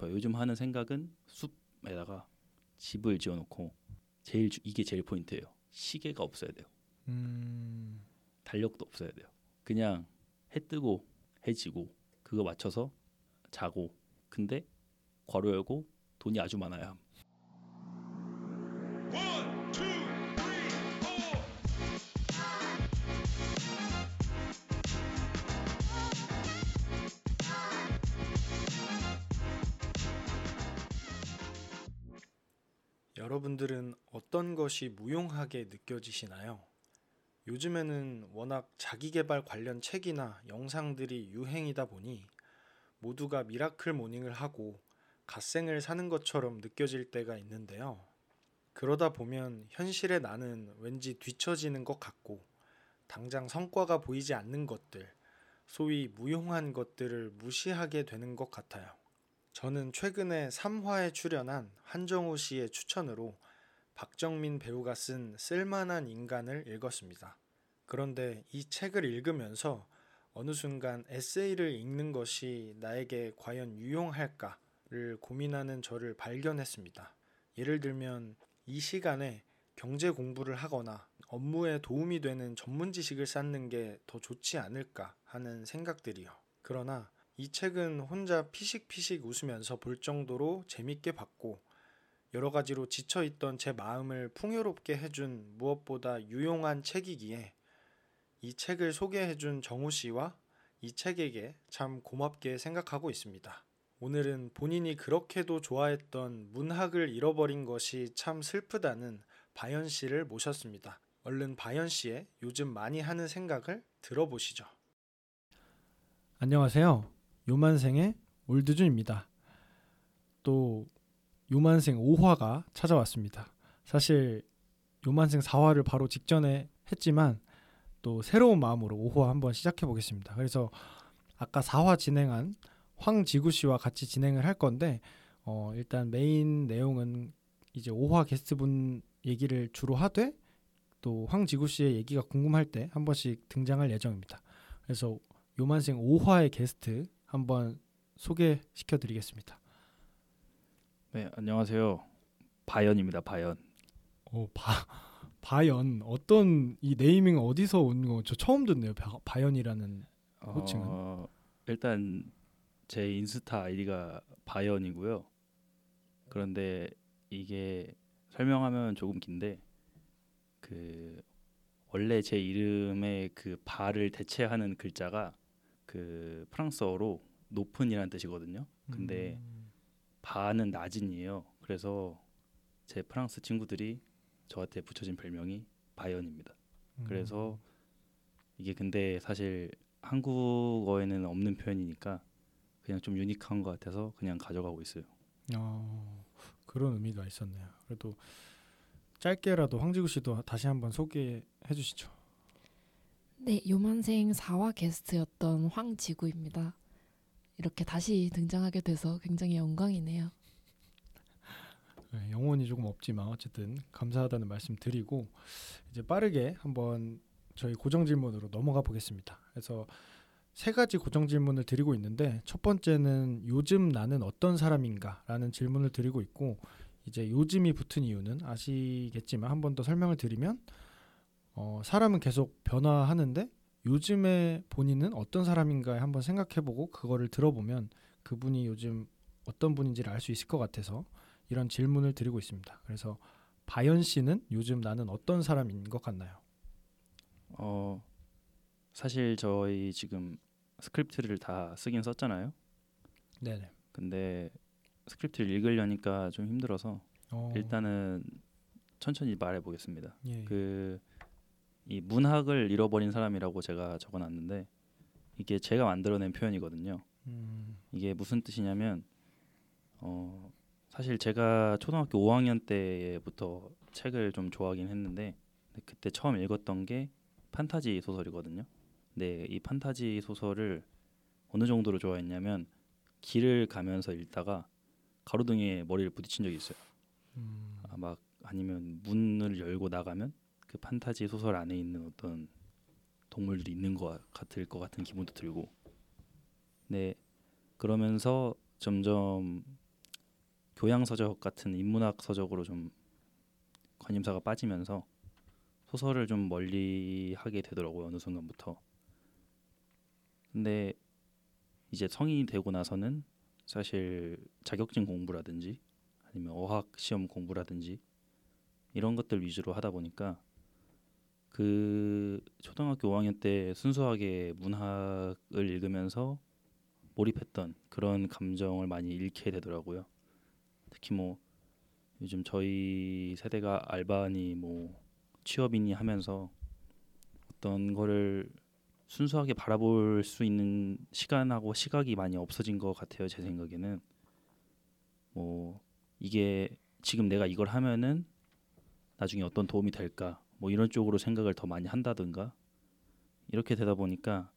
뭐 요즘 하는 생각은 숲에다가 집을 지어놓고 제일 주- 이게 제일 포인트예요. 시계가 없어야 돼요. 음, 달력도 없어야 돼요. 그냥 해 뜨고 해 지고 그거 맞춰서 자고 근데 괄호 열고 돈이 아주 많아야 함. 여러분들은 어떤 것이 무용하게 느껴지시나요? 요즘에는 워낙 자기개발 관련 책이나 영상들이 유행이다 보니 모두가 miracle morning을 하고 갓생을 사는 것처럼 느껴질 때가 있는데요. 그러다 보면 현실의 나는 왠지 뒤처지는 것 같고 당장 성과가 보이지 않는 것들, 소위 무용한 것들을 무시하게 되는 것 같아요. 저는 최근에 3화에 출연한 한정우 씨의 추천으로 박정민 배우가 쓴 쓸만한 인간을 읽었습니다. 그런데 이 책을 읽으면서 어느 순간 에세이를 읽는 것이 나에게 과연 유용할까를 고민하는 저를 발견했습니다. 예를 들면 이 시간에 경제 공부를 하거나 업무에 도움이 되는 전문 지식을 쌓는 게 더 좋지 않을까 하는 생각들이요. 그러나 이 책은 혼자 피식피식 웃으면서 볼 정도로 재밌게 봤고 여러 가지로 지쳐 있던 제 마음을 풍요롭게 해준 무엇보다 유용한 책이기에 이 책을 소개해준 정우 씨와 이 책에게 참 고맙게 생각하고 있습니다. 오늘은 본인이 그렇게도 좋아했던 문학을 잃어버린 것이 참 슬프다는 바연 씨를 모셨습니다. 얼른 바연 씨의 요즘 많이 하는 생각을 들어보시죠. 안녕하세요. 요만생의 올드준입니다. 또 요만생 5화가 찾아왔습니다. 사실 요만생 4화를 바로 직전에 했지만 또 새로운 마음으로 5화 한번 시작해 보겠습니다. 그래서 아까 4화 진행한 황지구 씨와 같이 진행을 할 건데 어, 일단 메인 내용은 이제 5화 게스트분 얘기를 주로 하되 또 황지구 씨의 얘기가 궁금할 때 한 번씩 등장할 예정입니다. 그래서 요만생 5화의 게스트 한번 소개시켜 드리겠습니다. 네 안녕하세요. 바연입니다. 바연. 어, 바 바연 어떤 이 네이밍 어디서 온 거 저 처음 듣네요. 바, 바연이라는 호칭은? 어, 일단 제 인스타 아이디가 바연이고요. 그런데 이게 설명하면 조금 긴데 그 원래 제 이름의 그 바를 대체하는 글자가 그 프랑스어로 높은이라는 뜻이거든요. 근데 음, 바는 낮은이에요. 그래서 제 프랑스 친구들이 저한테 붙여진 별명이 바연입니다. 음, 그래서 이게 근데 사실 한국어에는 없는 표현이니까 그냥 좀 유니크한 것 같아서 그냥 가져가고 있어요. 어, 그런 의미가 있었네요. 그래도 짧게라도 황지구 씨도 다시 한번 소개해 주시죠. 네, 요만생 4화 게스트였던 황지구입니다. 이렇게 다시 등장하게 돼서 굉장히 영광이네요. 네, 영혼이 조금 없지만 어쨌든 감사하다는 말씀 드리고 이제 빠르게 한번 저희 고정 질문으로 넘어가 보겠습니다. 그래서 세 가지 고정 질문을 드리고 있는데 첫 번째는 요즘 나는 어떤 사람인가라는 질문을 드리고 있고 이제 요즘이 붙은 이유는 아시겠지만 한 번 더 설명을 드리면 어, 사람은 계속 변화하는데 요즘에 본인은 어떤 사람인가에 한번 생각해보고 그거를 들어보면 그분이 요즘 어떤 분인지를 알 수 있을 것 같아서 이런 질문을 드리고 있습니다. 그래서 바연 씨는 요즘 나는 어떤 사람인 것 같나요? 어 사실 저희 지금 스크립트를 다 쓰긴 썼잖아요. 네네. 근데 스크립트를 읽으려니까 좀 힘들어서 어, 일단은 천천히 말해 보겠습니다. 예, 그 이 문학을 잃어버린 사람이라고 제가 적어놨는데 이게 제가 만들어낸 표현이거든요. 음, 이게 무슨 뜻이냐면 어 사실 제가 초등학교 5학년 때부터 책을 좀 좋아하긴 했는데 그때 처음 읽었던 게 판타지 소설이거든요. 근데 이 판타지 소설을 어느 정도로 좋아했냐면 길을 가면서 읽다가 가로등에 머리를 부딪힌 적이 있어요. 음, 아, 막 아니면 문을 열고 나가면 그 판타지 소설 안에 있는 어떤 동물들이 있는 것 같을 것 같은 기분도 들고 네 그러면서 점점 교양 서적 같은 인문학 서적으로 좀 관심사가 빠지면서 소설을 좀 멀리 하게 되더라고요 어느 순간부터. 근데 이제 성인이 되고 나서는 사실 자격증 공부라든지 아니면 어학 시험 공부라든지 이런 것들 위주로 하다 보니까 그 초등학교 5학년 때 순수하게 문학을 읽으면서 몰입했던 그런 감정을 많이 잃게 되더라고요. 특히 뭐 요즘 저희 세대가 알바니 뭐 취업이니 하면서 어떤 거를 순수하게 바라볼 수 있는 시간하고 시각이 많이 없어진 것 같아요. 제 생각에는 뭐 이게 지금 내가 이걸 하면은 나중에 어떤 도움이 될까 뭐 이런 쪽으로 생각을 더 많이 한다든가 이렇게 되다 보니까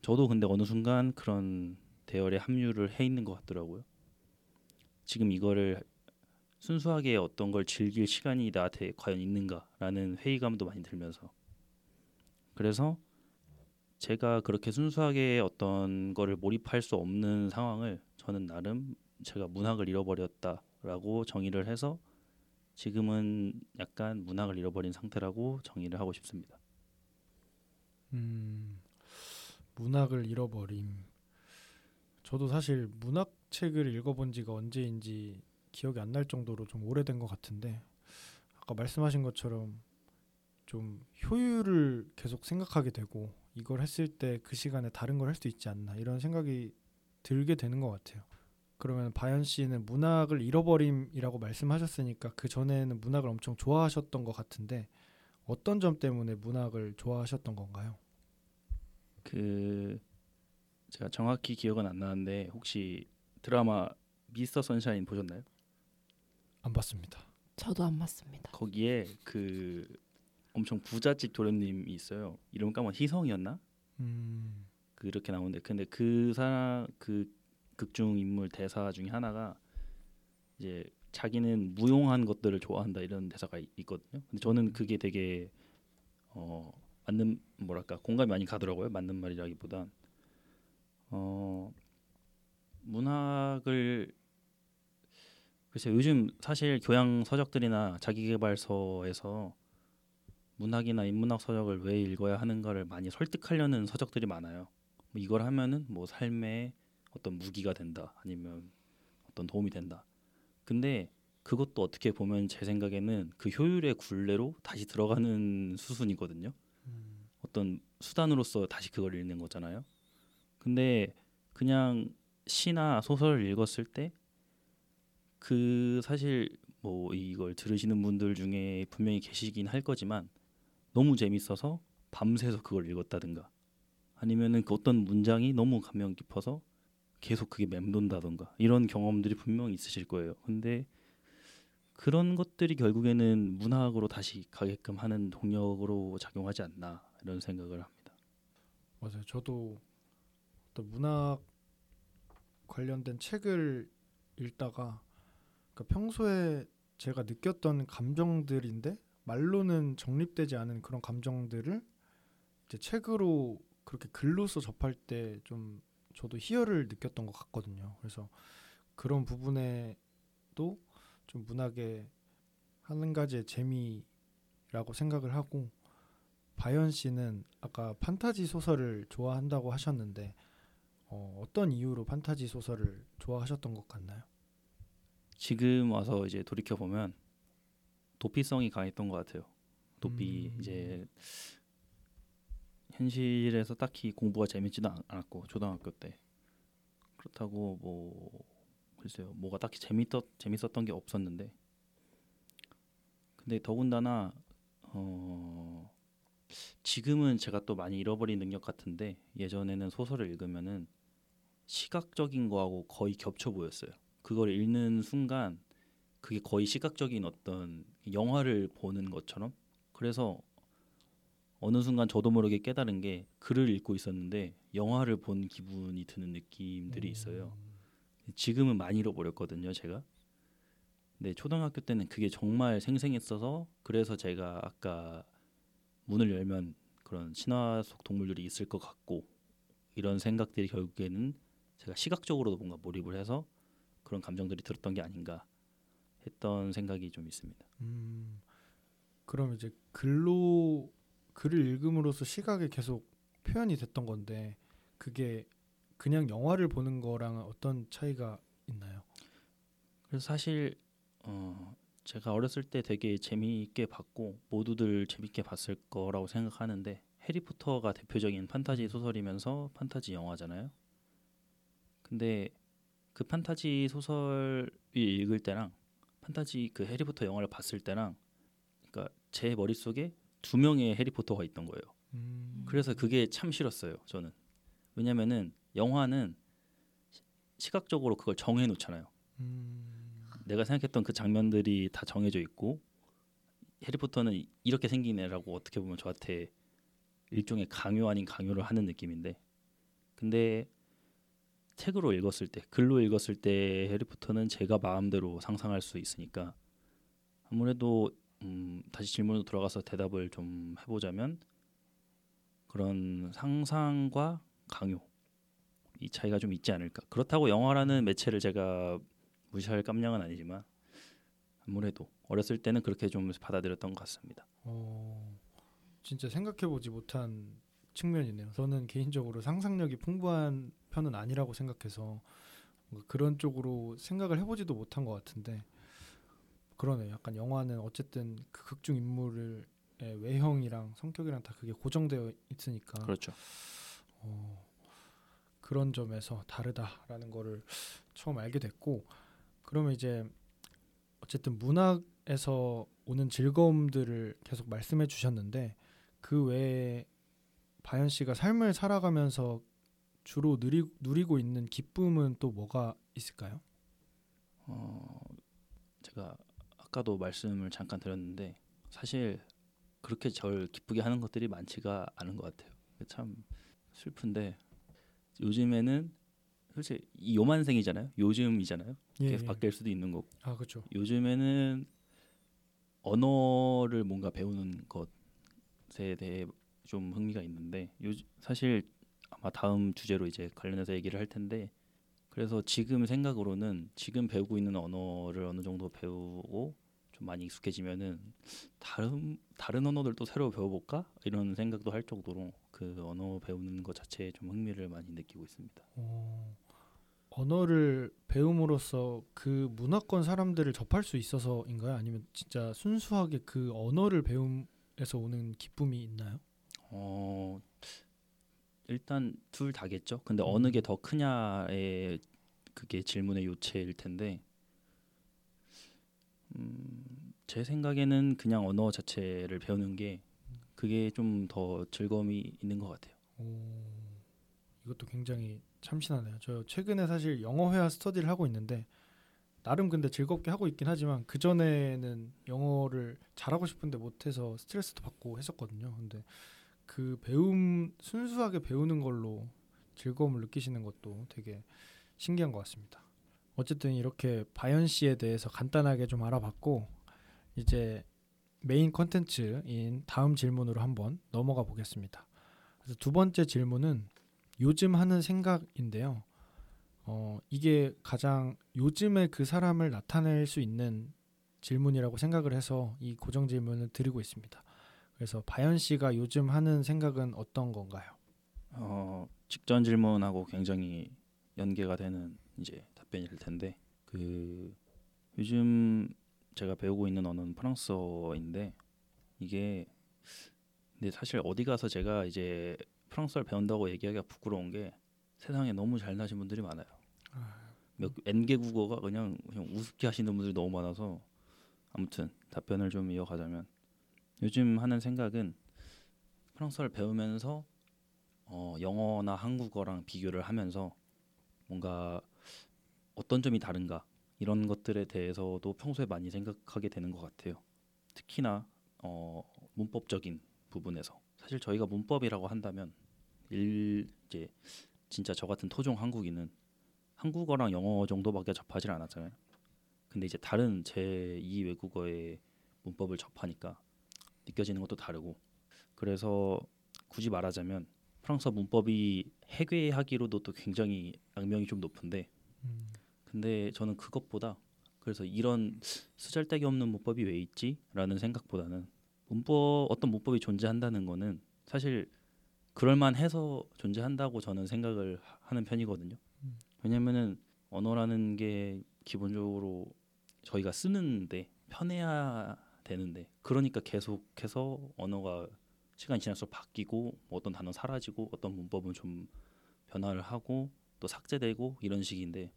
저도 근데 어느 순간 그런 대열에 합류를 해 있는 것 같더라고요. 지금 이거를 순수하게 어떤 걸 즐길 시간이 나한테 과연 있는가라는 회의감도 많이 들면서 그래서 제가 그렇게 순수하게 어떤 거를 몰입할 수 없는 상황을 저는 나름 제가 문학을 잃어버렸다라고 정의를 해서 지금은 약간 문학을 잃어버린 상태라고 정의를 하고 싶습니다. 음, 문학을 잃어버림. 저도 사실 문학 책을 읽어본 지가 언제인지 기억이 안 날 정도로 좀 오래된 것 같은데 아까 말씀하신 것처럼 좀 효율을 계속 생각하게 되고 이걸 했을 때 그 시간에 다른 걸 할 수 있지 않나 이런 생각이 들게 되는 것 같아요. 그러면 바연 씨는 문학을 잃어버림이라고 말씀하셨으니까 그 전에는 문학을 엄청 좋아하셨던 것 같은데 어떤 점 때문에 문학을 좋아하셨던 건가요? 그 제가 정확히 기억은 안 나는데 혹시 드라마 미스터 선샤인 보셨나요? 안 봤습니다. 저도 안 맞습니다. 거기에 그 엄청 부잣집 도련님이 있어요. 이름 까먹 희성이었나? 음, 그렇게 나오는데 근데 그 사람 그 극중 인물 대사 중에 하나가 이제 자기는 무용한 것들을 좋아한다 이런 대사가 이- 있거든요. 근데 저는 그게 되게 어 맞는 뭐랄까 공감이 많이 가더라고요. 맞는 말이라기보단 어 문학을 글쎄 요즘 사실 교양 서적들이나 자기계발서에서 문학이나 인문학 서적을 왜 읽어야 하는가를 많이 설득하려는 서적들이 많아요. 뭐 이걸 하면은 뭐 삶에 어떤 무기가 된다 아니면 어떤 도움이 된다. 근데 그것도 어떻게 보면 제 생각에는 그 효율의 굴레로 다시 들어가는 수순이거든요. 음, 어떤 수단으로서 다시 그걸 읽는 거잖아요. 근데 그냥 시나 소설을 읽었을 때 그 사실 뭐 이걸 들으시는 분들 중에 분명히 계시긴 할 거지만 너무 재밌어서 밤새서 그걸 읽었다든가 아니면은 그 어떤 문장이 너무 감명 깊어서 계속 그게 맴돈다던가 이런 경험들이 분명히 있으실 거예요. 근데 그런 것들이 결국에는 문학으로 다시 가게끔 하는 동력으로 작용하지 않나 이런 생각을 합니다. 맞아요. 저도 어떤 문학 관련된 책을 읽다가 그러니까 평소에 제가 느꼈던 감정들인데 말로는 정립되지 않은 그런 감정들을 이제 책으로 그렇게 글로써 접할 때 좀 저도 희열을 느꼈던 것 같거든요. 그래서 그런 부분에도 좀 문학의 한 가지의 재미라고 생각을 하고 바연 씨는 아까 판타지 소설을 좋아한다고 하셨는데 어, 어떤 이유로 판타지 소설을 좋아하셨던 것 같나요? 지금 와서 이제 돌이켜 보면 도피성이 강했던 것 같아요. 도피 음. 이제 현실에서 딱히 공부가 재밌지도 않- 않았고 초등학교 때. 그렇다고 뭐 글쎄요 뭐가 딱히 재밌었 재밌었던 게 없었는데. 근데 더군다나 어 지금은 제가 또 많이 잃어버린 능력 같은데 예전에는 소설을 읽으면은 시각적인 거하고 거의 겹쳐 보였어요. 그걸 읽는 순간 그게 거의 시각적인 어떤 영화를 보는 것처럼. 그래서 어느 순간 저도 모르게 깨달은 게 글을 읽고 있었는데 영화를 본 기분이 드는 느낌들이 있어요. 지금은 많이 잃어버렸거든요, 제가. 근데 초등학교 때는 그게 정말 생생했어서 그래서 제가 아까 문을 열면 그런 신화 속 동물들이 있을 것 같고 이런 생각들이 결국에는 제가 시각적으로도 뭔가 몰입을 해서 그런 감정들이 들었던 게 아닌가 했던 생각이 좀 있습니다. 음, 그럼 이제 글로 글을 읽음으로써 시각에 계속 표현이 됐던 건데 그게 그냥 영화를 보는 거랑은 어떤 차이가 있나요? 그래서 사실 어 제가 어렸을 때 되게 재미있게 봤고 모두들 재밌게 봤을 거라고 생각하는데 해리포터가 대표적인 판타지 소설이면서 판타지 영화잖아요. 근데 그 판타지 소설을 읽을 때랑 판타지 그 해리포터 영화를 봤을 때랑 그러니까 제 머릿속에 두 명의 해리포터가 있던 거예요. 음, 그래서 그게 참 싫었어요. 저는 왜냐면은 영화는 시- 시각적으로 그걸 정해 놓잖아요. 음, 내가 생각했던 그 장면들이 다 정해져 있고 해리포터는 이- 이렇게 생긴 애라고 어떻게 보면 저한테 일종의 강요 아닌 강요를 하는 느낌인데 근데 책으로 읽었을 때 글로 읽었을 때 해리포터는 제가 마음대로 상상할 수 있으니까 아무래도 음, 다시 질문으로 돌아가서 대답을 좀 해보자면 그런 상상과 강요 이 차이가 좀 있지 않을까 그렇다고 영화라는 매체를 제가 무시할 깜냥은 아니지만 아무래도 어렸을 때는 그렇게 좀 받아들였던 것 같습니다. 어, 진짜 생각해보지 못한 측면이네요. 저는 개인적으로 상상력이 풍부한 편은 아니라고 생각해서 그런 쪽으로 생각을 해보지도 못한 것 같은데 그러네요. 약간 영화는 어쨌든 그 극중 인물의 외형이랑 성격이랑 다 그게 고정되어 있으니까 그렇죠. 어, 그런 점에서 다르다라는 거를 처음 알게 됐고 그러면 이제 어쨌든 문학에서 오는 즐거움들을 계속 말씀해 주셨는데 그 외에 바연 씨가 삶을 살아가면서 주로 누리, 누리고 있는 기쁨은 또 뭐가 있을까요? 어, 제가 아까도 말씀을 잠깐 드렸는데 사실 그렇게 절 기쁘게 하는 것들이 많지가 않은 것 같아요. 참 슬픈데 요즘에는 솔직히 이 요만생이잖아요. 요즘이잖아요. 계속 바뀔 수도 있는 거고 아 그렇죠. 요즘에는 언어를 뭔가 배우는 것에 대해 좀 흥미가 있는데 요 사실 아마 다음 주제로 이제 관련해서 얘기를 할 텐데 그래서 지금 생각으로는 지금 배우고 있는 언어를 어느 정도 배우고 좀 많이 익숙해지면은 다른 다른 언어들도 새로 배워볼까 이런 생각도 할 정도로 그 언어 배우는 것 자체에 좀 흥미를 많이 느끼고 있습니다. 어, 언어를 배움으로써 그 문화권 사람들을 접할 수 있어서인가요? 아니면 진짜 순수하게 그 언어를 배움에서 오는 기쁨이 있나요? 어 일단 둘 다겠죠. 근데 어느 게 더 크냐의 그게 질문의 요체일 텐데 음, 제 생각에는 그냥 언어 자체를 배우는 게 그게 좀 더 즐거움이 있는 것 같아요. 오, 이것도 굉장히 참신하네요. 저 최근에 사실 영어 회화 스터디를 하고 있는데 나름 근데 즐겁게 하고 있긴 하지만 그 전에는 영어를 잘하고 싶은데 못해서 스트레스도 받고 했었거든요. 근데 그 배움 순수하게 배우는 걸로 즐거움을 느끼시는 것도 되게 신기한 것 같습니다. 어쨌든 이렇게 바연 씨에 대해서 간단하게 좀 알아봤고 이제 메인 컨텐츠인 다음 질문으로 한번 넘어가 보겠습니다. 그래서 두 번째 질문은 요즘 하는 생각인데요. 어, 이게 가장 요즘에 그 사람을 나타낼 수 있는 질문이라고 생각을 해서 이 고정 질문을 드리고 있습니다. 그래서 바연 씨가 요즘 하는 생각은 어떤 건가요? 어, 직전 질문하고 굉장히 연계가 되는 이제 답변일 텐데 그 요즘 제가 배우고 있는 언어는 프랑스어인데 이게 근데 사실 어디 가서 제가 이제 프랑스어를 배운다고 얘기하기가 부끄러운 게 세상에 너무 잘나신 분들이 많아요. 몇 N개 국어가 그냥 그냥 우습게 하시는 분들이 너무 많아서 아무튼 답변을 좀 이어가자면 요즘 하는 생각은 프랑스어를 배우면서 어, 영어나 한국어랑 비교를 하면서 뭔가 어떤 점이 다른가 이런 것들에 대해서도 평소에 많이 생각하게 되는 것 같아요. 특히나 어, 문법적인 부분에서 사실 저희가 문법이라고 한다면 일 이제 진짜 저 같은 토종 한국인은 한국어랑 영어 정도밖에 접하지 않았잖아요. 근데 이제 다른 제2 외국어의 문법을 접하니까 느껴지는 것도 다르고 그래서 굳이 말하자면 프랑스어 문법이 해괴하기로도 또 굉장히 악명이 좀 높은데 음, 근데 저는 그것보다 그래서 이런 쓰잘데기 없는 문법이 왜 있지라는 생각보다는 문법 어떤 문법이 존재한다는 거는 사실 그럴만해서 존재한다고 저는 생각을 하- 하는 편이거든요. 음. 왜냐면은 언어라는 게 기본적으로 저희가 쓰는데 편해야 되는데 그러니까 계속해서 언어가 시간이 지날수록 바뀌고 뭐 어떤 단어 사라지고 어떤 문법은 좀 변화를 하고 또 삭제되고 이런 식인데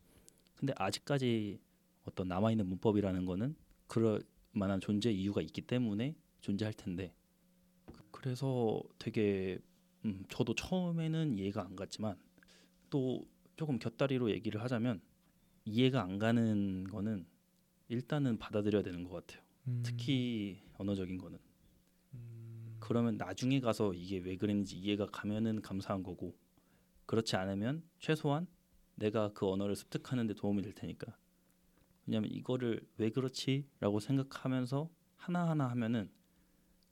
근데 아직까지 어떤 남아 있는 문법이라는 거는 그럴 만한 존재 이유가 있기 때문에 존재할 텐데 그래서 되게 음, 저도 처음에는 이해가 안 갔지만 또 조금 곁다리로 얘기를 하자면 이해가 안 가는 거는 일단은 받아들여야 되는 것 같아요. 음, 특히 언어적인 거는. 음, 그러면 나중에 가서 이게 왜 그랬는지 이해가 가면은 감사한 거고 그렇지 않으면 최소한 내가 그 언어를 습득하는 데 도움이 될 테니까. 왜냐하면 이거를 왜 그렇지라고 생각하면서 하나하나 하면은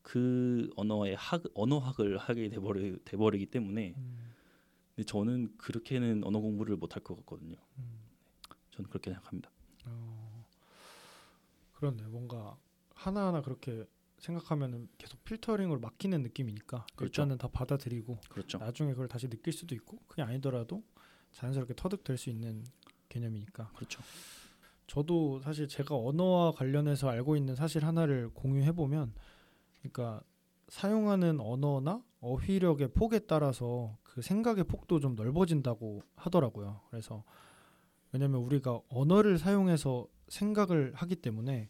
그 언어의 학 언어학을 하게 돼버리, 돼버리기 때문에 음, 근데 저는 그렇게는 언어 공부를 못할 것 같거든요. 음. 저는 그렇게 생각합니다. 어, 그렇네. 뭔가 하나하나 그렇게 생각하면은 계속 필터링으로 막히는 느낌이니까 그렇죠. 일단은 다 받아들이고 그렇죠 나중에 그걸 다시 느낄 수도 있고 그게 아니더라도 자연스럽게 터득될 수 있는 개념이니까. 그렇죠 저도 사실 제가 언어와 관련해서 알고 있는 사실 하나를 공유해 보면, 그러니까 사용하는 언어나 어휘력의 폭에 따라서 그 생각의 폭도 좀 넓어진다고 하더라고요. 그래서 왜냐면 우리가 언어를 사용해서 생각을 하기 때문에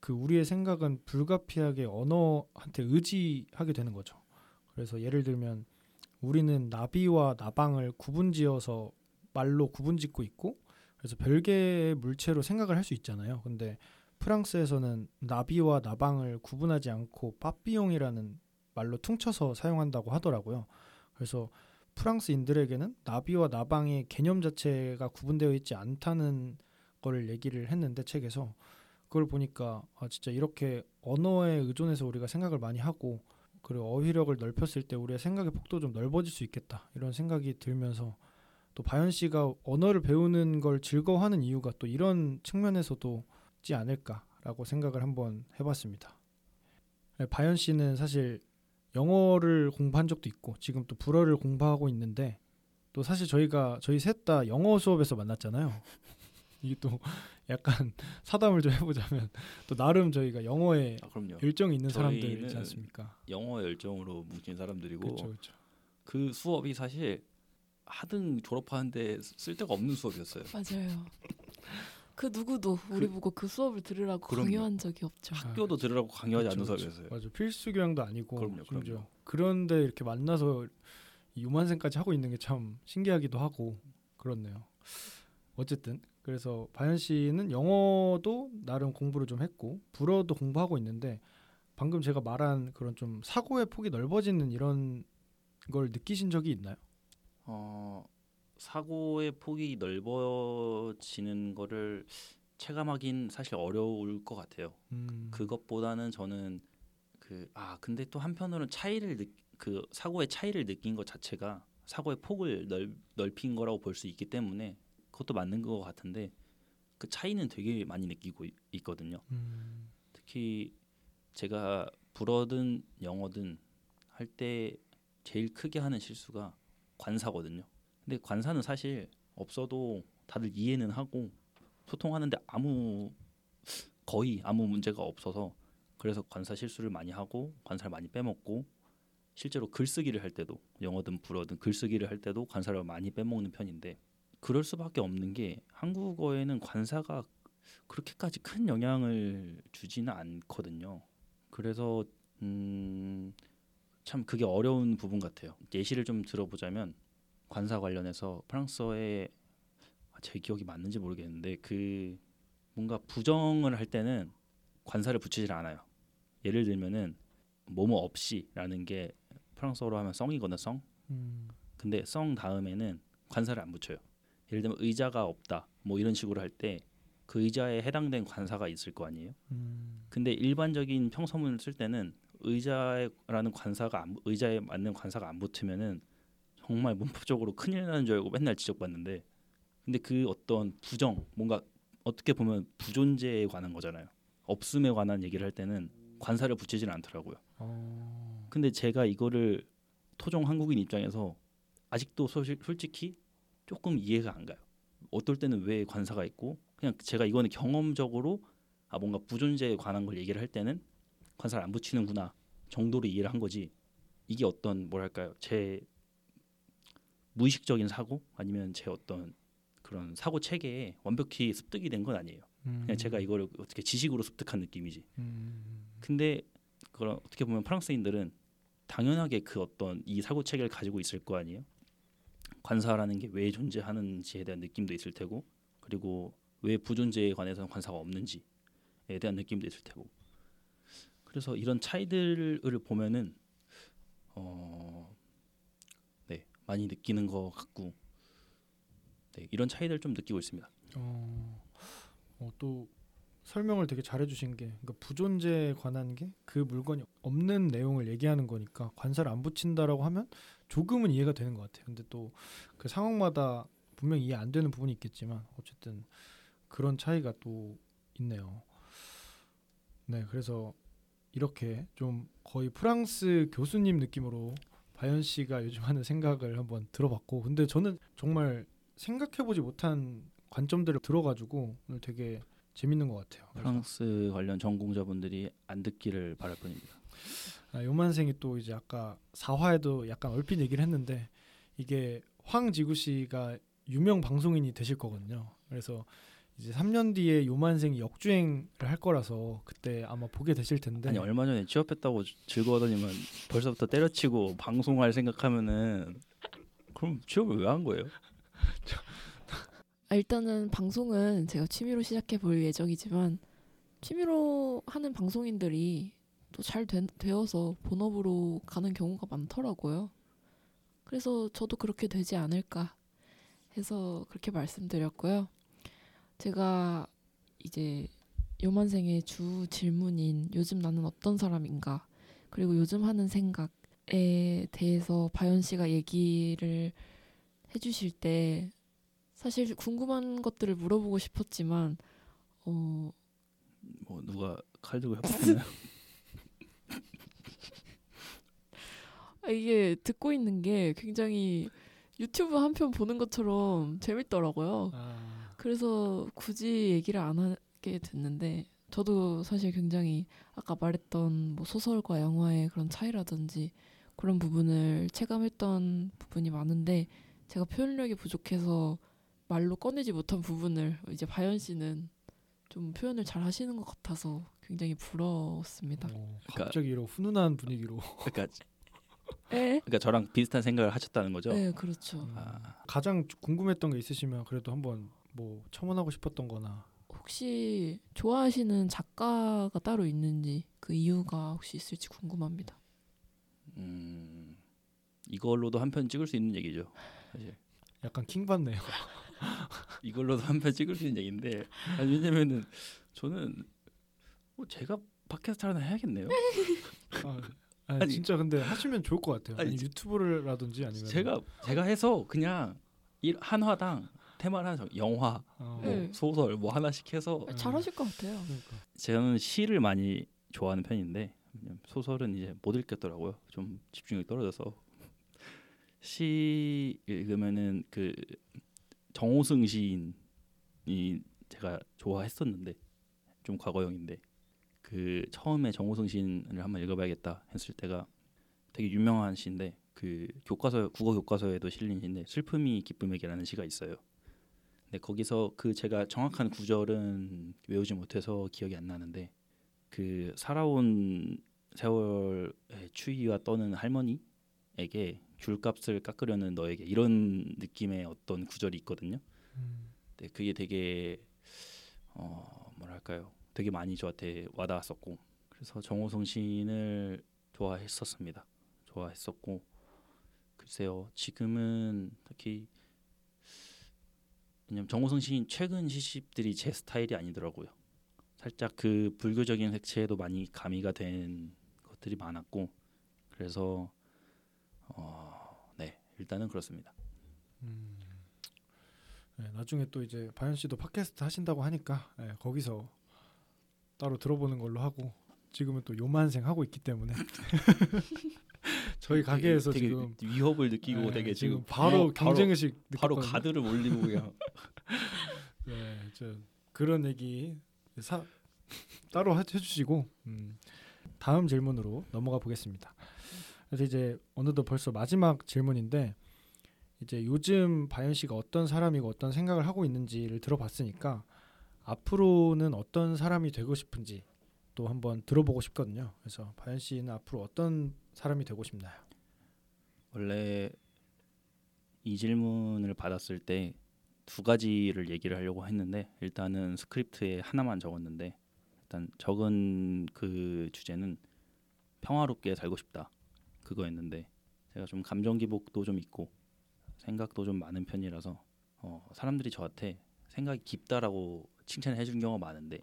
그 우리의 생각은 불가피하게 언어한테 의지하게 되는 거죠. 그래서 예를 들면 우리는 나비와 나방을 구분지어서 말로 구분짓고 있고 그래서 별개의 물체로 생각을 할 수 있잖아요. 근데 프랑스에서는 나비와 나방을 구분하지 않고 빠삐용이라는 말로 퉁쳐서 사용한다고 하더라고요. 그래서 프랑스인들에게는 나비와 나방의 개념 자체가 구분되어 있지 않다는 거를 얘기를 했는데 책에서 그걸 보니까 아 진짜 이렇게 언어에 의존해서 우리가 생각을 많이 하고 그리고 어휘력을 넓혔을 때 우리의 생각의 폭도 좀 넓어질 수 있겠다 이런 생각이 들면서 또 바연 씨가 언어를 배우는 걸 즐거워하는 이유가 또 이런 측면에서도 있지 않을까라고 생각을 한번 해봤습니다. 네, 바연 씨는 사실 영어를 공부한 적도 있고 지금 또 불어를 공부하고 있는데 또 사실 저희가 저희 셋 다 영어 수업에서 만났잖아요. 이게 또 약간 사담을 좀 해보자면 또 나름 저희가 영어에 아, 그럼요 열정이 있는 사람들이지 저희는 않습니까? 영어 열정으로 뭉친 사람들이고 그렇죠, 그렇죠. 그 수업이 사실 하등 졸업하는데 쓸 데가 없는 수업이었어요. 맞아요. 그 누구도 우리 보고 그 수업을 들으라고 그럼요. 강요한 적이 없죠. 학교도 들으라고 강요하지 않는. 수업이었어요. 맞아 필수 교양도 아니고 그럼요, 그럼요. 그런데 이렇게 만나서 이 요만생까지 하고 있는 게 참 신기하기도 하고 그렇네요. 어쨌든 그래서 바연 씨는 영어도 나름 공부를 좀 했고 불어도 공부하고 있는데 방금 제가 말한 그런 좀 사고의 폭이 넓어지는 이런 걸 느끼신 적이 있나요? 어, 사고의 폭이 넓어지는 거를 체감하긴 사실 어려울 것 같아요. 음, 그것보다는 저는 그 아 근데 또 한편으로는 차이를 느, 그 사고의 차이를 느낀 것 자체가 사고의 폭을 넓, 넓힌 거라고 볼 수 있기 때문에 그것도 맞는 것 같은데 그 차이는 되게 많이 느끼고 있, 있거든요. 음, 특히 제가 불어든 영어든 할 때 제일 크게 하는 실수가 관사거든요. 근데 관사는 사실 없어도 다들 이해는 하고 소통하는데 아무 거의 아무 문제가 없어서 그래서 관사 실수를 많이 하고 관사를 많이 빼먹고 실제로 글쓰기를 할 때도 영어든 불어든 글쓰기를 할 때도 관사를 많이 빼먹는 편인데 그럴 수밖에 없는 게 한국어에는 관사가 그렇게까지 큰 영향을 주지는 않거든요. 그래서 음, 참 그게 어려운 부분 같아요. 예시를 좀 들어보자면 관사 관련해서 프랑스어에 아, 제 기억이 맞는지 모르겠는데 그 뭔가 부정을 할 때는 관사를 붙이질 않아요. 예를 들면은 뭐뭐 없이라는 게 프랑스어로 하면 썽이거든 썽. 음, 근데 썽 다음에는 관사를 안 붙여요. 예를 들면 의자가 없다 뭐 이런 식으로 할 때 그 의자에 해당된 관사가 있을 거 아니에요. 음, 근데 일반적인 평서문을 쓸 때는 의자라는 관사가 안, 의자에 맞는 관사가 안 붙으면은 정말 문법적으로 큰일 나는 줄 알고 맨날 지적받는데 근데 그 어떤 부정 뭔가 어떻게 보면 부존재에 관한 거잖아요. 없음에 관한 얘기를 할 때는 관사를 붙이지는 않더라고요. 어, 근데 제가 이거를 토종 한국인 입장에서 아직도 소실, 솔직히 조금 이해가 안 가요. 어떨 때는 왜 관사가 있고 그냥 제가 이거는 경험적으로 아 뭔가 부존재에 관한 걸 얘기를 할 때는 관사를 안 붙이는구나 정도로 이해를 한 거지 이게 어떤 뭐랄까요 제 무의식적인 사고 아니면 제 어떤 그런 사고 체계에 완벽히 습득이 된 건 아니에요. 음, 그냥 제가 이거를 어떻게 지식으로 습득한 느낌이지. 음, 근데 그런 어떻게 보면 프랑스인들은 당연하게 그 어떤 이 사고 체계를 가지고 있을 거 아니에요. 관사라는 게 왜 존재하는지에 대한 느낌도 있을 테고, 그리고 왜 부존재에 관해서는 관사가 없는지에 대한 느낌도 있을 테고. 그래서 이런 차이들을 보면은 어, 네 많이 느끼는 것 같고, 네 이런 차이들 좀 느끼고 있습니다. 어, 어, 또 설명을 되게 잘해주신 게 그러니까 부존재에 관한 게 그 물건이 없는 내용을 얘기하는 거니까 관사를 안 붙인다라고 하면 조금은 이해가 되는 것 같아요. 근데 또 그 상황마다 분명 히 이해 안 되는 부분이 있겠지만 어쨌든 그런 차이가 또 있네요. 네, 그래서 이렇게 좀 거의 프랑스 교수님 느낌으로 바연 씨가 요즘 하는 생각을 한번 들어봤고, 근데 저는 정말 생각해보지 못한 관점들을 들어가지고 오늘 되게 재밌는 것 같아요. 그래서 프랑스 관련 전공자분들이 안 듣기를 바랄 뿐입니다. 아, 요만생이 또 이제 아까 사화에도 약간 얼핏 얘기를 했는데 이게 황지구 씨가 유명 방송인이 되실 거거든요. 그래서 이제 3년 뒤에 요만생이 역주행을 할 거라서 그때 아마 보게 되실 텐데 아니 얼마 전에 취업했다고 즐거워하더니만 벌써부터 때려치고 방송할 생각하면은 그럼 취업을 왜 한 거예요? 아, 일단은 방송은 제가 취미로 시작해 볼 예정이지만 취미로 하는 방송인들이 또 잘 되어서 본업으로 가는 경우가 많더라고요. 그래서 저도 그렇게 되지 않을까 해서 그렇게 말씀드렸고요. 제가 이제 요만생의 주 질문인 요즘 나는 어떤 사람인가 그리고 요즘 하는 생각에 대해서 바연 씨가 얘기를 해주실 때 사실 궁금한 것들을 물어보고 싶었지만 어 뭐 누가 칼 들고 협박했나요? 아, 이게 듣고 있는 게 굉장히 유튜브 한 편 보는 것처럼 재밌더라고요. 아, 그래서 굳이 얘기를 안 하게 됐는데 저도 사실 굉장히 아까 말했던 뭐 소설과 영화의 그런 차이라든지 그런 부분을 체감했던 부분이 많은데 제가 표현력이 부족해서 말로 꺼내지 못한 부분을 이제 바연 씨는 좀 표현을 잘 하시는 것 같아서 굉장히 부러웠습니다. 어, 갑자기 이런 훈훈한 분위기로 그러니까 에? 그러니까 저랑 비슷한 생각을 하셨다는 거죠. 네, 그렇죠. 아, 가장 궁금했던 게 있으시면 그래도 한번 뭐 첨언하고 싶었던-거나 혹시 좋아하시는 작가가 따로 있는지 그 이유가 혹시 있을지 궁금합니다. 음, 이걸로도 한 편 찍을 수 있는 얘기죠. 사실 약간 킹 받네요. 이걸로도 한 편 찍을 수 있는 얘기인데 아니, 왜냐면은 저는 뭐 제가 팟캐스트 하나 해야겠네요. 아, 아니, 아니, 진짜 근데 하시면 좋을 것 같아요. 아니, 아니, 유튜브라든지 아니면 제가 제가 해서 그냥 일- 한 화당 테마를 하나 정- 영화, 어, 뭐 네. 소설 뭐 하나씩 해서 음. 잘하실 것 같아요. 그러니까. 저는 시를 많이 좋아하는 편인데 소설은 이제 못 읽겠더라고요. 좀 집중력이 떨어져서 시 읽으면은 그 정호승 시인이 제가 좋아했었는데 좀 과거형인데 그 처음에 정호승 시인을 한번 읽어봐야겠다 했을 때가 되게 유명한 시인데 그 교과서 국어 교과서에도 실린 시인데 슬픔이 기쁨에게라는 시가 있어요. 근데 거기서 그 제가 정확한 구절은 외우지 못해서 기억이 안 나는데 그 살아온 세월의 추위와 떠는 할머니에게 귤값을 깎으려는 너에게 이런 느낌의 어떤 구절이 있거든요. 음, 네, 그게 되게 어 뭐랄까요, 되게 많이 저한테 와닿았었고 그래서 정호성 시인을 좋아했었습니다. 좋아했었고 글쎄요, 지금은 딱히 왜냐면 정호성 시인 최근 시집들이 제 스타일이 아니더라고요. 살짝 그 불교적인 색채에도 많이 가미가 된 것들이 많았고 그래서 어, 네 일단은 그렇습니다. 음. 네, 나중에 또 이제 바현 씨도 팟캐스트 하신다고 하니까 네, 거기서 따로 들어보는 걸로 하고 지금은 또 요만생 하고 있기 때문에 저희 가게에서 되게 지금 위협을 느끼고 네, 되게 지금 지금 바로 어, 경쟁 의식 바로 느꼈거든요. 가드를 올리고 그냥 네, 저 그런 얘기 사, 따로 하- 해주시고 음, 다음 질문으로 넘어가 보겠습니다. 그래서 이제 어느덧 벌써 마지막 질문인데 이제 요즘 바현 씨가 어떤 사람이고 어떤 생각을 하고 있는지를 들어봤으니까 앞으로는 어떤 사람이 되고 싶은지 또 한번 들어보고 싶거든요. 그래서 바현 씨는 앞으로 어떤 사람이 되고 싶나요? 원래 이 질문을 받았을 때 두 가지를 얘기를 하려고 했는데 일단은 스크립트에 하나만 적었는데 일단 적은 그 주제는 평화롭게 살고 싶다 그거였는데 제가 좀 감정 기복도 좀 있고 생각도 좀 많은 편이라서 어, 사람들이 저한테 생각이 깊다라고 칭찬을 해준 경우가 많은데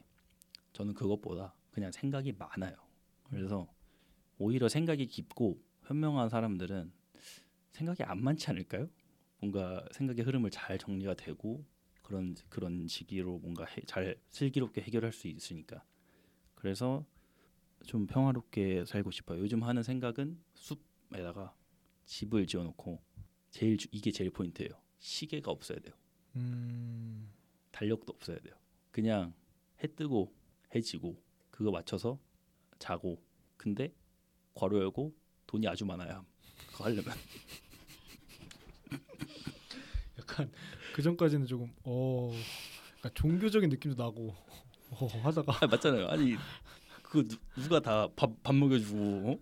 저는 그것보다 그냥 생각이 많아요. 그래서 오히려 생각이 깊고 현명한 사람들은 생각이 안 많지 않을까요? 뭔가 생각의 흐름을 잘 정리가 되고 그런 그런 시기로 뭔가 해, 잘 슬기롭게 해결할 수 있으니까 그래서 좀 평화롭게 살고 싶어요. 요즘 하는 생각은 숲에다가 집을 지어놓고 제일 주- 이게 제일 포인트예요. 시계가 없어야 돼요. 음, 달력도 없어야 돼요. 그냥 해 뜨고 해 지고 그거 맞춰서 자고 근데 괄호 열고 돈이 아주 많아야 그거 하려면 약간 그 전까지는 조금 어, 종교적인 느낌도 나고 어, 하다가 아, 맞잖아요. 아니 그 누, 누가 다 밥 밥 먹여주고 어?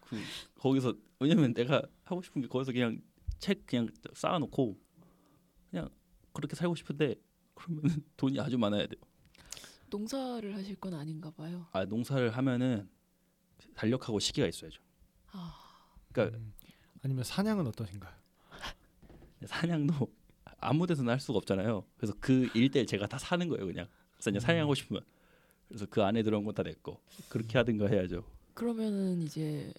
그 거기서 왜냐면 내가 하고 싶은 게 거기서 그냥 책 그냥 쌓아놓고 그냥 그렇게 살고 싶은데 그러면 돈이 아주 많아야 돼요. 농사를 하실 건 아닌가 봐요. 아 농사를 하면은 달력하고 시기가 있어야죠. 아, 그러니까 음, 아니면 사냥은 어떠신가요? 사냥도 아무 데서나 할 수가 없잖아요. 그래서 그 일대 제가 다 사는 거예요, 그냥. 그래서 이제 사냥하고 싶으면 그래서 그 안에 들어온 건 다 내 거. 그렇게 하든가 해야죠. 그러면은 이제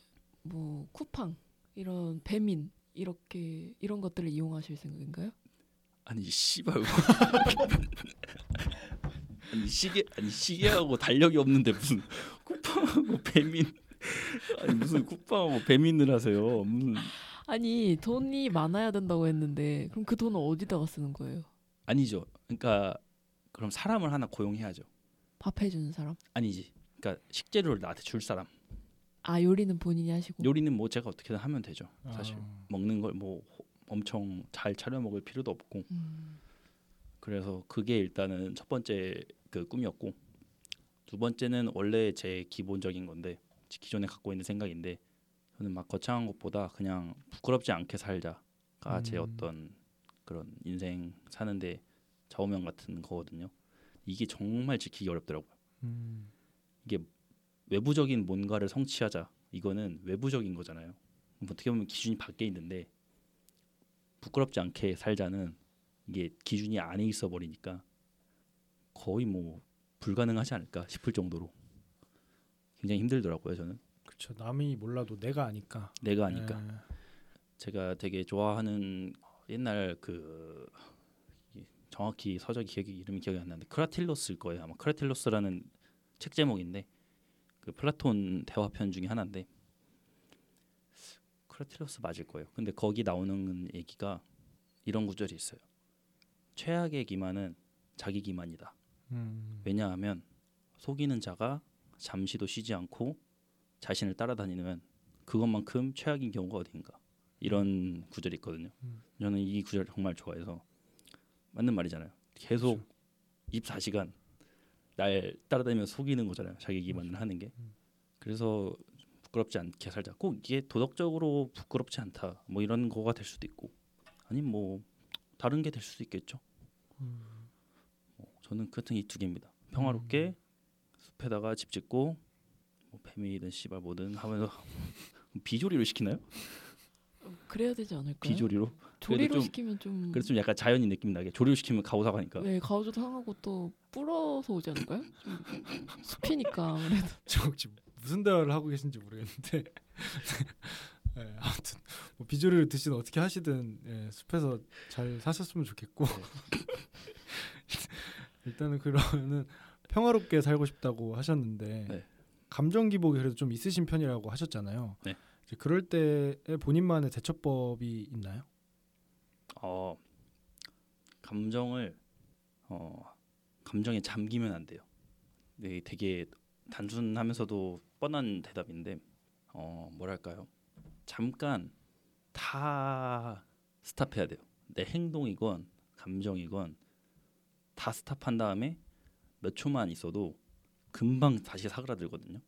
뭐 쿠팡 이런 배민 이렇게 이런 것들을 이용하실 생각인가요? 아니 씨발. 아니 시계 아니 시계하고 달력이 없는데 무슨 쿠팡하고 배민 아니 무슨 쿠팡하고 배민을 하세요. 무슨 아니 돈이 많아야 된다고 했는데 그럼 그 돈은 어디다가 쓰는 거예요? 아니죠. 그러니까 그럼 사람을 하나 고용해야죠. 밥 해주는 사람? 아니지. 그러니까 식재료를 나한테 줄 사람. 아 요리는 본인이 하시고 요리는 뭐 제가 어떻게든 하면 되죠. 사실. 아, 먹는 걸 뭐 엄청 잘 차려 먹을 필요도 없고 음, 그래서 그게 일단은 첫 번째 그 꿈이었고 두 번째는 원래 제 기본적인 건데 기존에 갖고 있는 생각인데 저는 막 거창한 것보다 그냥 부끄럽지 않게 살자가 제 음. 어떤 그런 인생 사는데 좌우명 같은 거거든요. 이게 정말 지키기 어렵더라고요. 음, 외부적인 뭔가를 성취하자 이거는 외부적인 거잖아요. 어떻게 보면 기준이 밖에 있는데 부끄럽지 않게 살자는 이게 기준이 안에 있어 버리니까 거의 뭐 불가능하지 않을까 싶을 정도로 굉장히 힘들더라고요. 저는 그렇죠. 남이 몰라도 내가 아니까. 내가 아니까 예. 제가 되게 좋아하는 옛날 그 이- 정확히 서적 기억이 이름이 기억이 안 나는데 크라틸로스일 거예요. 아마 크라틸로스라는 책 제목인데 그 플라톤 대화편 중에 하나인데 크라틸로스 맞을 거예요. 근데 거기 나오는 얘기가 이런 구절이 있어요. 최악의 기만은 자기 기만이다. 음, 왜냐하면 속이는 자가 잠시도 쉬지 않고 자신을 따라다니면 그것만큼 최악인 경우가 어딘가 이런 구절이 있거든요. 음. 저는 이 구절 정말 좋아해서 맞는 말이잖아요. 계속 24시간 날 따라다니면서 속이는 거잖아요. 자기 기만을 하는 게. 음. 그래서 부끄럽지 않게 살자. 꼭 이게 도덕적으로 부끄럽지 않다. 뭐 이런 거가 될 수도 있고 아니면 뭐 다른 게 될 수도 있겠죠. 음. 어, 저는 그같은 이 두 개입니다. 평화롭게 숲에다가 집 짓고 뭐 뱀이든 씨발 뭐든 하면서 비조리로 시키나요? 그래야 되지 않을까요? 비조리로? 조리로 좀- 시키면 좀 그래서 좀 약간 자연인 느낌 나게 조리로 시키면 가오사 가니까 네, 가오도 상하고 또 불어서 오지 않을까요? 좀 숲이니까 아무래도 저 지금 무슨 대화를 하고 계신지 모르겠는데 예, 아무튼 뭐 비조리를 드시든 어떻게 하시든 예, 숲에서 잘 사셨으면 좋겠고 일단은 그러면은 평화롭게 살고 싶다고 하셨는데 네. 감정 기복이 그래도 좀 있으신 편이라고 하셨잖아요. 네. 이제 그럴 때에 본인만의 대처법이 있나요? 어 감정을 어 감정에 잠기면 안 돼요. 네, 되게 단순하면서도 뻔한 대답인데 어 뭐랄까요? 잠깐 다 스탑해야 돼요. 내 행동이건 감정이건 다 스탑한 다음에 몇 초만 있어도 금방 다시 사그라들거든요.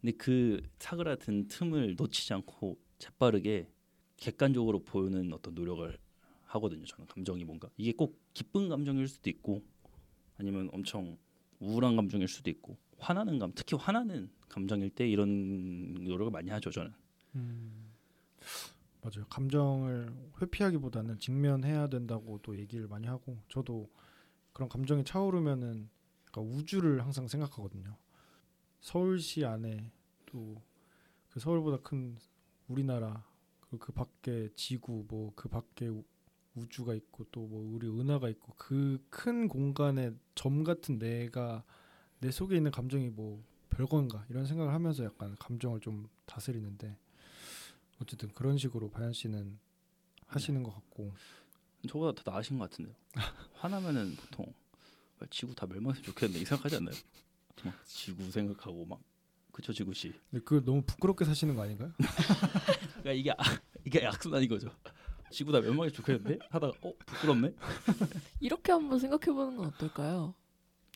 근데 그 사그라든 틈을 놓치지 않고 재빠르게 객관적으로 보이는 어떤 노력을 하거든요. 저는 감정이 뭔가 이게 꼭 기쁜 감정일 수도 있고 아니면 엄청 우울한 감정일 수도 있고 화나는 감, 특히 화나는 감정일 때 이런 노력을 많이 하죠. 저는 맞아요. 감정을 회피하기보다는 직면해야 된다고 또 얘기를 많이 하고 저도 그런 감정이 차오르면은 약간 우주를 항상 생각하거든요. 서울시 안에 또 그 서울보다 큰 우리나라 그, 그 밖에 지구 뭐 그 밖에 우- 우주가 있고 또 뭐 우리 은하가 있고 그 큰 공간에 점 같은 내가 내 속에 있는 감정이 뭐 별건가 이런 생각을 하면서 약간 감정을 좀 다스리는데 어쨌든 그런 식으로 바연 씨는 하시는 것 같고 저보다 더 나으신 것 같은데요. 화나면은 보통 왜 지구 다 멸망했으면 좋겠네 이 생각하지 않나요? 막 지구 생각하고 막 그쵸 지구 씨. 근데 그 너무 부끄럽게 사시는 거 아닌가요? 그러니까 이게 아, 이게 악순환인 거죠. 지구 다 멸망했으면 좋겠는데 하다가 어 부끄럽네. 이렇게 한번 생각해 보는 건 어떨까요?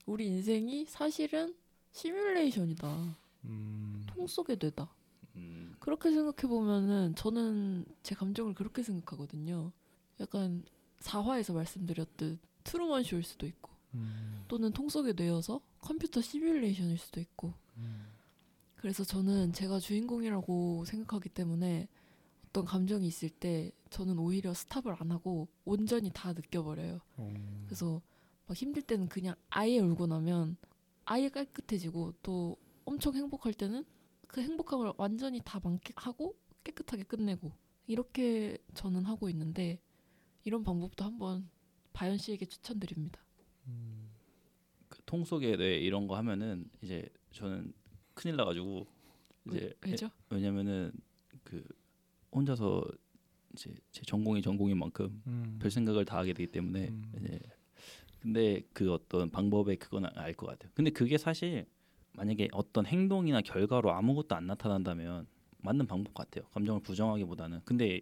우리 인생이 사실은 시뮬레이션이다. 음, 통 속의 뇌다. 음, 그렇게 생각해 보면은 저는 제 감정을 그렇게 생각하거든요. 약간 사화에서 말씀드렸듯 트루먼 쇼일 수도 있고 음, 또는 통 속의 뇌여서 컴퓨터 시뮬레이션일 수도 있고 음, 그래서 저는 제가 주인공이라고 생각하기 때문에 어떤 감정이 있을 때 저는 오히려 스탑을 안 하고 온전히 다 느껴버려요. 어, 그래서 막 힘들 때는 그냥 아예 울고 나면 아예 깨끗해지고 또 엄청 행복할 때는 그 행복함을 완전히 다 만끽하고 깨끗하게 끝내고 이렇게 저는 하고 있는데 이런 방법도 한번 바연 씨에게 추천드립니다. 음, 그통 속에 뇌 이런 거 하면은 이제 저는 큰일 나가지고 이제 왜, 왜죠? 왜냐면은 그 혼자서 이제 제 전공이 전공인 만큼 음, 별 생각을 다 하게 되기 때문에 음. 이제 근데 그 어떤 방법에 그건 알 것 같아요. 근데 그게 사실 만약에 어떤 행동이나 결과로 아무것도 안 나타난다면 맞는 방법 같아요. 감정을 부정하기보다는. 근데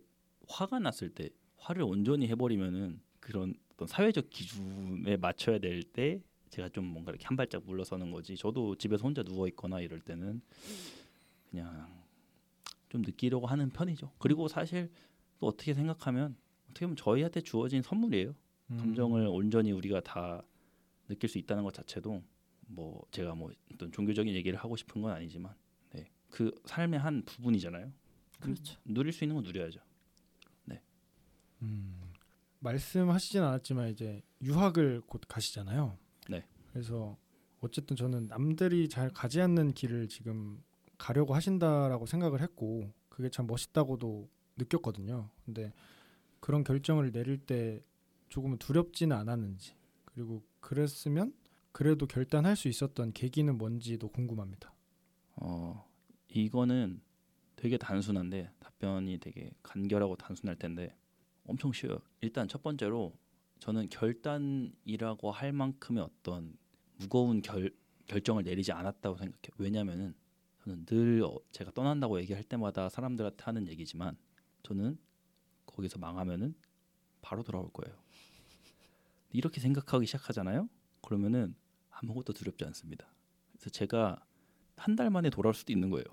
화가 났을 때 화를 온전히 해버리면은 그런 어떤 사회적 기준에 맞춰야 될 때 제가 좀 뭔가 이렇게 한 발짝 물러서는 거지. 저도 집에서 혼자 누워 있거나 이럴 때는 그냥 좀 느끼려고 하는 편이죠. 그리고 사실 또 어떻게 생각하면 어떻게 보면 저희한테 주어진 선물이에요. 음, 감정을 온전히 우리가 다 느낄 수 있다는 것 자체도 뭐 제가 뭐 어떤 종교적인 얘기를 하고 싶은 건 아니지만 네. 그 삶의 한 부분이잖아요. 그 그렇죠. 누릴 수 있는 건 누려야죠. 음, 말씀하시진 않았지만 이제 유학을 곧 가시잖아요. 네. 그래서 어쨌든 저는 남들이 잘 가지 않는 길을 지금 가려고 하신다라고 생각을 했고 그게 참 멋있다고도 느꼈거든요. 근데 그런 결정을 내릴 때 조금은 두렵지는 않았는지 그리고 그랬으면 그래도 결단할 수 있었던 계기는 뭔지도 궁금합니다. 어 이거는 되게 단순한데 답변이 되게 간결하고 단순할 텐데 엄청 쉬워요. 일단 첫 번째로 저는 결단이라고 할 만큼의 어떤 무거운 결, 결정을 내리지 않았다고 생각해요. 왜냐하면은 저는 늘 어, 제가 떠난다고 얘기할 때마다 사람들한테 하는 얘기지만 저는 거기서 망하면은 바로 돌아올 거예요. 이렇게 생각하기 시작하잖아요. 그러면은 아무것도 두렵지 않습니다. 그래서 제가 한 달 만에 돌아올 수도 있는 거예요.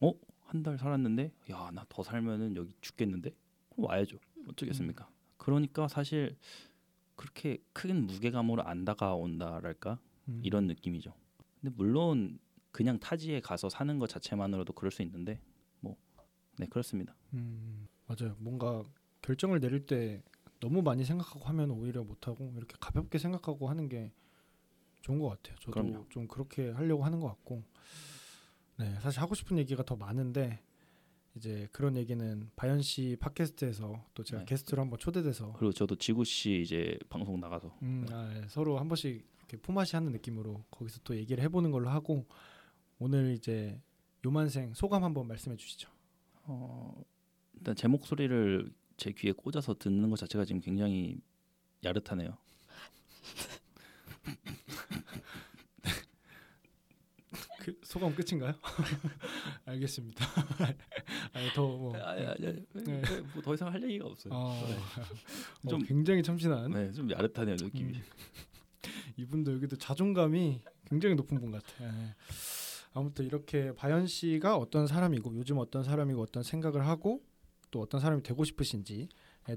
어? 한 달 살았는데 야 나 더 살면은 여기 죽겠는데? 그럼 와야죠. 어쩌겠습니까? 그러니까 사실 그렇게 큰 무게감으로 안 다가온다랄까 음. 이런 느낌이죠. 근데 물론 그냥 타지에 가서 사는 것 자체만으로도 그럴 수 있는데 뭐 네 그렇습니다. 음, 맞아요. 뭔가 결정을 내릴 때 너무 많이 생각하고 하면 오히려 못하고 이렇게 가볍게 생각하고 하는 게 좋은 것 같아요. 저도 그럼요. 좀 그렇게 하려고 하는 것 같고, 네 사실 하고 싶은 얘기가 더 많은데 이제 그런 얘기는 바연 씨 팟캐스트에서 또 제가 네. 게스트로 한번 초대돼서 그리고 저도 지구 씨 이제 방송 나가서 음, 아, 예. 서로 한 번씩 이렇게 포마시 하는 느낌으로 거기서 또 얘기를 해보는 걸로 하고 오늘 이제 요만생 소감 한번 말씀해 주시죠. 어, 일단 제 목소리를 제 귀에 꽂아서 듣는 것 자체가 지금 굉장히 야릇하네요. 그 소감 끝인가요? 알겠습니다. 아니 더뭐 아니, 아니, 아니, 네. 뭐더 이상 할 얘기가 없어요. 어, 네. 좀 좀- 굉장히 참신한 네, 좀 야릇하네요 느낌이. 음. 이분도 여기도 자존감이 굉장히 높은 분 같아. 요 아무튼 이렇게 바연 씨가 어떤 사람이고 요즘 어떤 사람이고 어떤 생각을 하고 또 어떤 사람이 되고 싶으신지에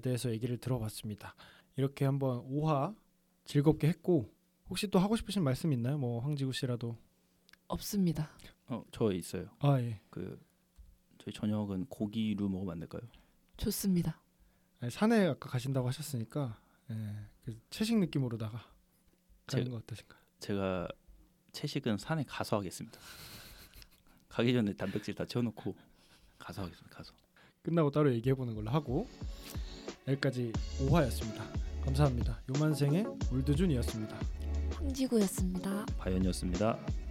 대해서 얘기를 들어봤습니다. 이렇게 한번 5화 즐겁게 했고 혹시 또 하고 싶으신 말씀 있나요? 뭐 황지구 씨라도. 없습니다. 어, 저 있어요. 아 예. 그 저희 저녁은 고기류 먹으면 안 될까요? 좋습니다. 아니, 산에 아까 가신다고 하셨으니까 예, 그 채식 느낌으로다가 가는 제- 거 어떠신가요? 제가 채식은 산에 가서 하겠습니다. 가기 전에 단백질 다 채워놓고 가서 하겠습니다. 가서. 끝나고 따로 얘기해 보는 걸로 하고 여기까지 5화였습니다. 감사합니다. 요만생의 울드준이었습니다. 황지구였습니다. 바연이었습니다.